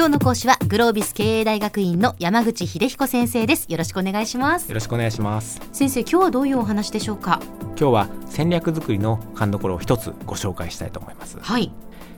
今日の講師はグロービス経営大学院の山口秀彦先生です。よろしくお願いします。よろしくお願いします。先生今日はどういうお話でしょうか？今日は戦略作りの勘どを一つご紹介したいと思います。はい。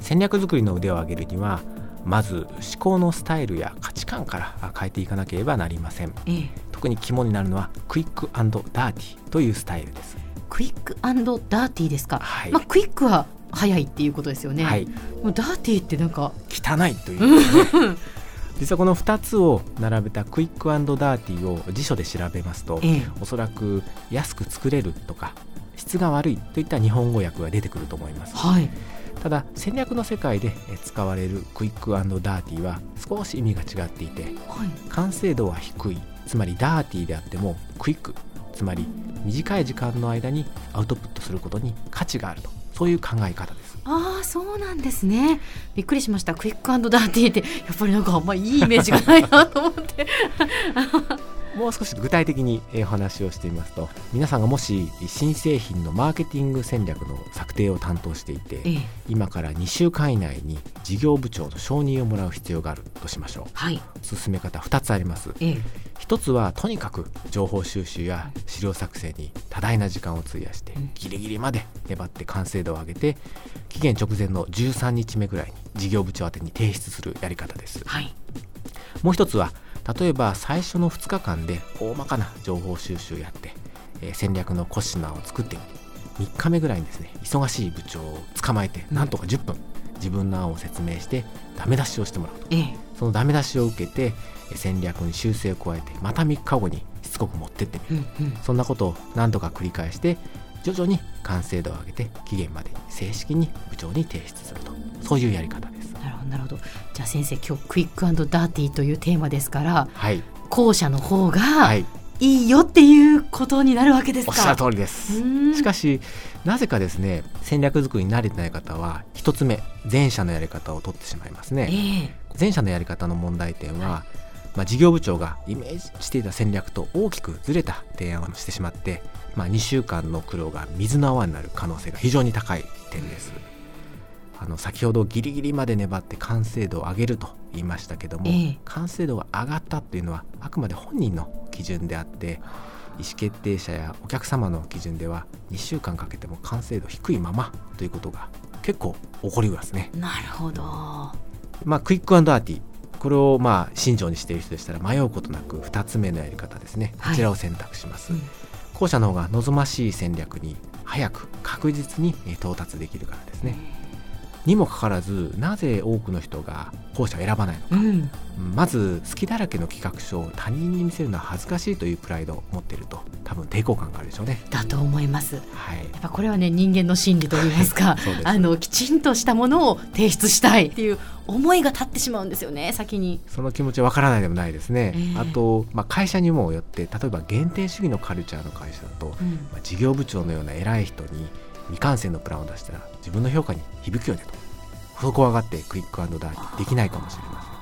戦略作りの腕を上げるにはまず思考のスタイルや価値観から変えていかなければなりません、ええ、特に肝になるのはクイックダーティーというスタイルですクイックダーティーですか、はいまあ、クイックは早いっていうことですよね、はい、もうダーティーってなんか。汚いという、ね、実はこの2つを並べたクイックダーティーを辞書で調べますと、ええ、おそらく安く作れるとか質が悪いといった日本語訳が出てくると思います、はい、ただ戦略の世界で使われるクイックダーティーは少し意味が違っていて、はい、完成度は低い。つまりダーティーであってもクイックつまり短い時間の間にアウトプットすることに価値があるとそういう考え方です。ああそうなんですね。びっくりしました。クイックダーティーってやっぱりなんかあんまいいイメージがないなと思って。もう少し具体的にお話をしてみますと皆さんがもし新製品のマーケティング戦略の策定を担当していて、ええ、今から2週間以内に事業部長の承認をもらう必要があるとしましょう、はい、進め方2つあります、え、1つはとにかく情報収集や資料作成に多大な時間を費やしてギリギリまで粘って完成度を上げて期限直前の13日目ぐらいに事業部長宛てに提出するやり方です、はい、もう1つは例えば最初の2日間で大まかな情報収集やって、えー、戦略のコシナを作ってみて3日目ぐらいにですね忙しい部長を捕まえてなんとか10分自分の案を説明してダメ出しをしてもらうと、ええ、そのダメ出しを受けて戦略に修正を加えてまた3日後にしつこく持ってってみる、うんうん、そんなことを何度か繰り返して徐々に完成度を上げて期限までに正式に部長に提出すると。そういうやり方で。すなるほど。じゃあ先生今日クイックダーティーというテーマですから、はい、後者の方が、はい。いいよっていうことになるわけですか？おっしゃる通りです。しかしなぜかですね戦略作りに慣れてない方は一つ目前者のやり方を取ってしまいますね、えー、前者のやり方の問題点は、はいまあ、事業部長がイメージしていた戦略と大きくずれた提案をしてしまって、まあ、2週間の苦労が水の泡になる可能性が非常に高い点です。あの先ほどギリギリまで粘って完成度を上げると言いましたけども、えー、完成度が上がったっていうのはあくまで本人の基準であって意思決定者やお客様の基準では2週間かけても完成度低いままということが結構起こりますね。なるほど。まあクイックアンドアーティこれをまあ信条にしている人でしたら迷うことなく2つ目のやり方ですね。こちらを選択します、はいうん、後者の方が望ましい戦略に早く確実に到達できるからですね、にもかかわらずなぜ多くの人が後者を選ばないのか、うん、まず好きだらけの企画書を他人に見せるのは恥ずかしいというプライドを持っていると多分抵抗感があるでしょうね。だと思います。はい、やっぱこれはね人間の心理といいますか、はい、あのきちんとしたものを提出したいっていう思いが立ってしまうんですよね先に。その気持ちわからないでもないですね。えー、あと、まあ、会社にもよって例えば減点主義のカルチャーの会社だと、うん、まあ、事業部長のような偉い人に未完成のプランを出したら自分の評価に響くよねとそこ怖がって quick dirty できないかもしれません。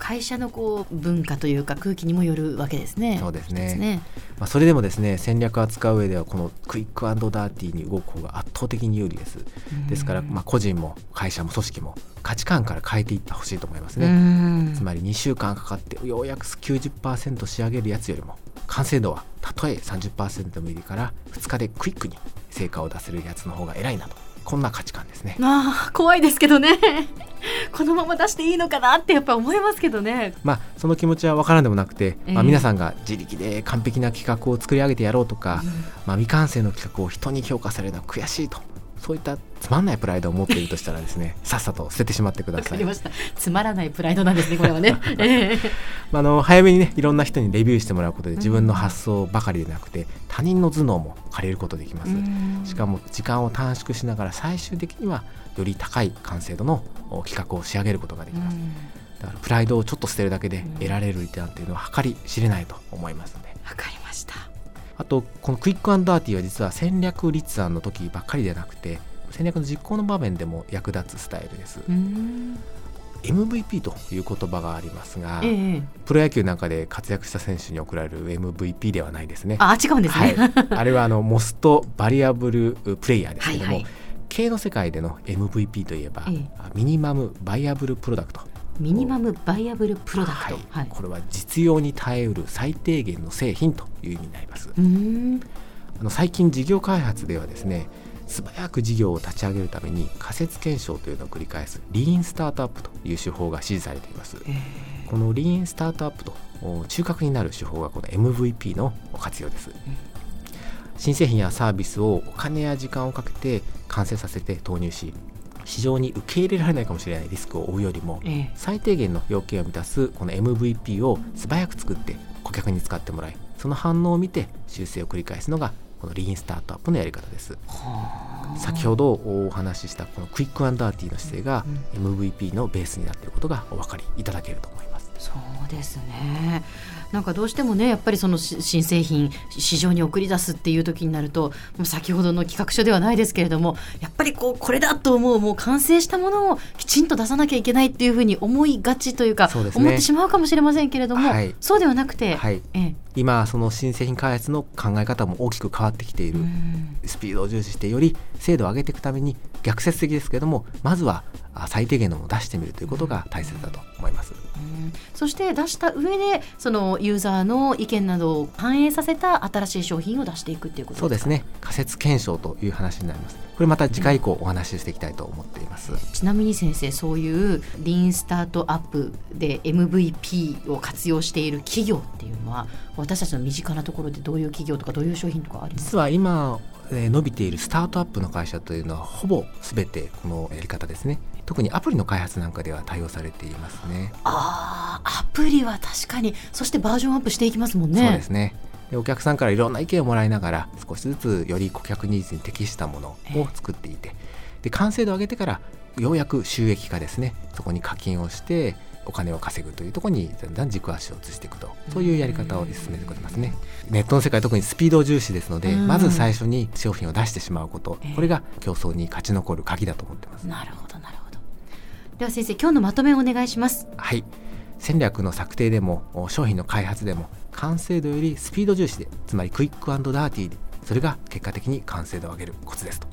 会社のこう文化というか空気にもよるわけですね。そうですね。ねまあそれでもですね戦略を扱う上ではこのクイックダーティーに動く方が圧倒的に有利です。ですからまあ個人も会社も組織も価値観から変えていってほしいと思いますね。つまり2週間かかってようやく90%仕上げるやつよりも完成度はたとえ30%でもいいから2日でクイックに成果を出せるやつの方が偉いなとこんな価値観ですね。ああ怖いですけどね このまま出していいのかなってやっぱ思いますけどね。まあその気持ちは分からんでもなくて、えー、まあ、皆さんが自力で完璧な企画を作り上げてやろうとか、うん、まあ、未完成の企画を人に評価されるのは悔しいとそういったつまんないプライドを持っているとしたらですね さっさと捨ててしまってください。つまらないプライドなんですねこれはね、あの早めにねいろんな人にレビューしてもらうことで自分の発想ばかりでなくて、他人の頭脳も借りることできます。しかも時間を短縮しながら最終的にはより高い完成度の企画を仕上げることができます。だからプライドをちょっと捨てるだけで得られるリターンっていうのは計り知れないと思いますのであとこのクイックダーティーは実は戦略立案の時ばっかりではなくて戦略の実行の場面でも役立つスタイルです。MVP という言葉がありますが、ええ、プロ野球なんかで活躍した選手に贈られる MVP ではないですね。あ違うんですね、はい、あれはあのモストバリアブルプレイヤーですけども、はいはい、経営の世界での MVP といえば、え、ミニマムバイアブルプロダクトミニマムバイアブルプロダクト、はい。はい、これは実用に耐えうる最低限の製品という意味になります。あの最近事業開発ではですね素早く事業を立ち上げるために仮説検証というのを繰り返すリーンスタートアップという手法が支持されています、このリーンスタートアップと中核になる手法がこの MVP の活用です、新製品やサービスをお金や時間をかけて完成させて投入し市場に受け入れられないかもしれないリスクを負うよりも、最低限の要件を満たすこの MVP を素早く作って顧客に使ってもらいその反応を見て修正を繰り返すのがこのリーンスタートアップのやり方です。先ほどお話ししたこのクイックアンダーティーの姿勢が MVP のベースになっていることがお分かりいただけると思いますですね。なんかどうしてもねやっぱりその新製品市場に送り出すっていう時になるともう先ほどの企画書ではないですけれどもやっぱりこうこれだと思うもう完成したものをきちんと出さなきゃいけないっていうふうに思いがちというか、ね、思ってしまうかもしれませんけれども、はい、そうではなくて、はい。ええ、今その新製品開発の考え方も大きく変わってきている。スピードを重視してより精度を上げていくために逆説的ですけれどもまずは最低限のものを出してみるということが大切だと思います。そして出した上でそのユーザーの意見などを反映させた新しい商品を出していくっていうことそうですね。仮説検証という話になります。これまた次回以降お話ししていきたいと思っています、うん、ちなみに先生そういうリーンスタートアップで MVP を活用している企業っていうのは私たちの身近なところでどういう企業とかどういう商品とかあります実は今伸びているスタートアップの会社というのはほぼ全てこのやり方ですね。特にアプリの開発なんかでは対応されていますね。ああアプリは確かにそしてバージョンアップしていきますもんね。そうですね。でお客さんからいろんな意見をもらいながら少しずつより顧客ニーズに適したものを作っていて。で完成度を上げてからようやく収益化ですね。そこに課金をしてお金を稼ぐというところにだんだん軸足を移していくとそういうやり方を進めてくれますね。ネットの世界特にスピード重視ですのでまず最初に商品を出してしまうこと。これが競争に勝ち残る鍵だと思ってます。なるほどなるほど。では先生今日のまとめをお願いします。はい。戦略の策定でも商品の開発でも完成度よりスピード重視でつまりクイックダーティーでそれが結果的に完成度を上げるコツですと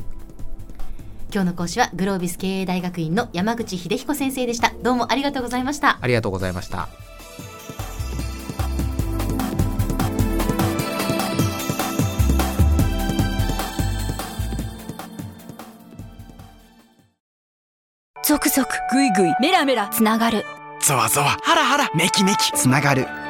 今日の講師はグロービス経営大学院の山口秀彦先生でした。どうもありがとうございました。ありがとうございました。ゾクゾクグイグイメラメラつながる。ゾワゾワハラハラメキメキつながる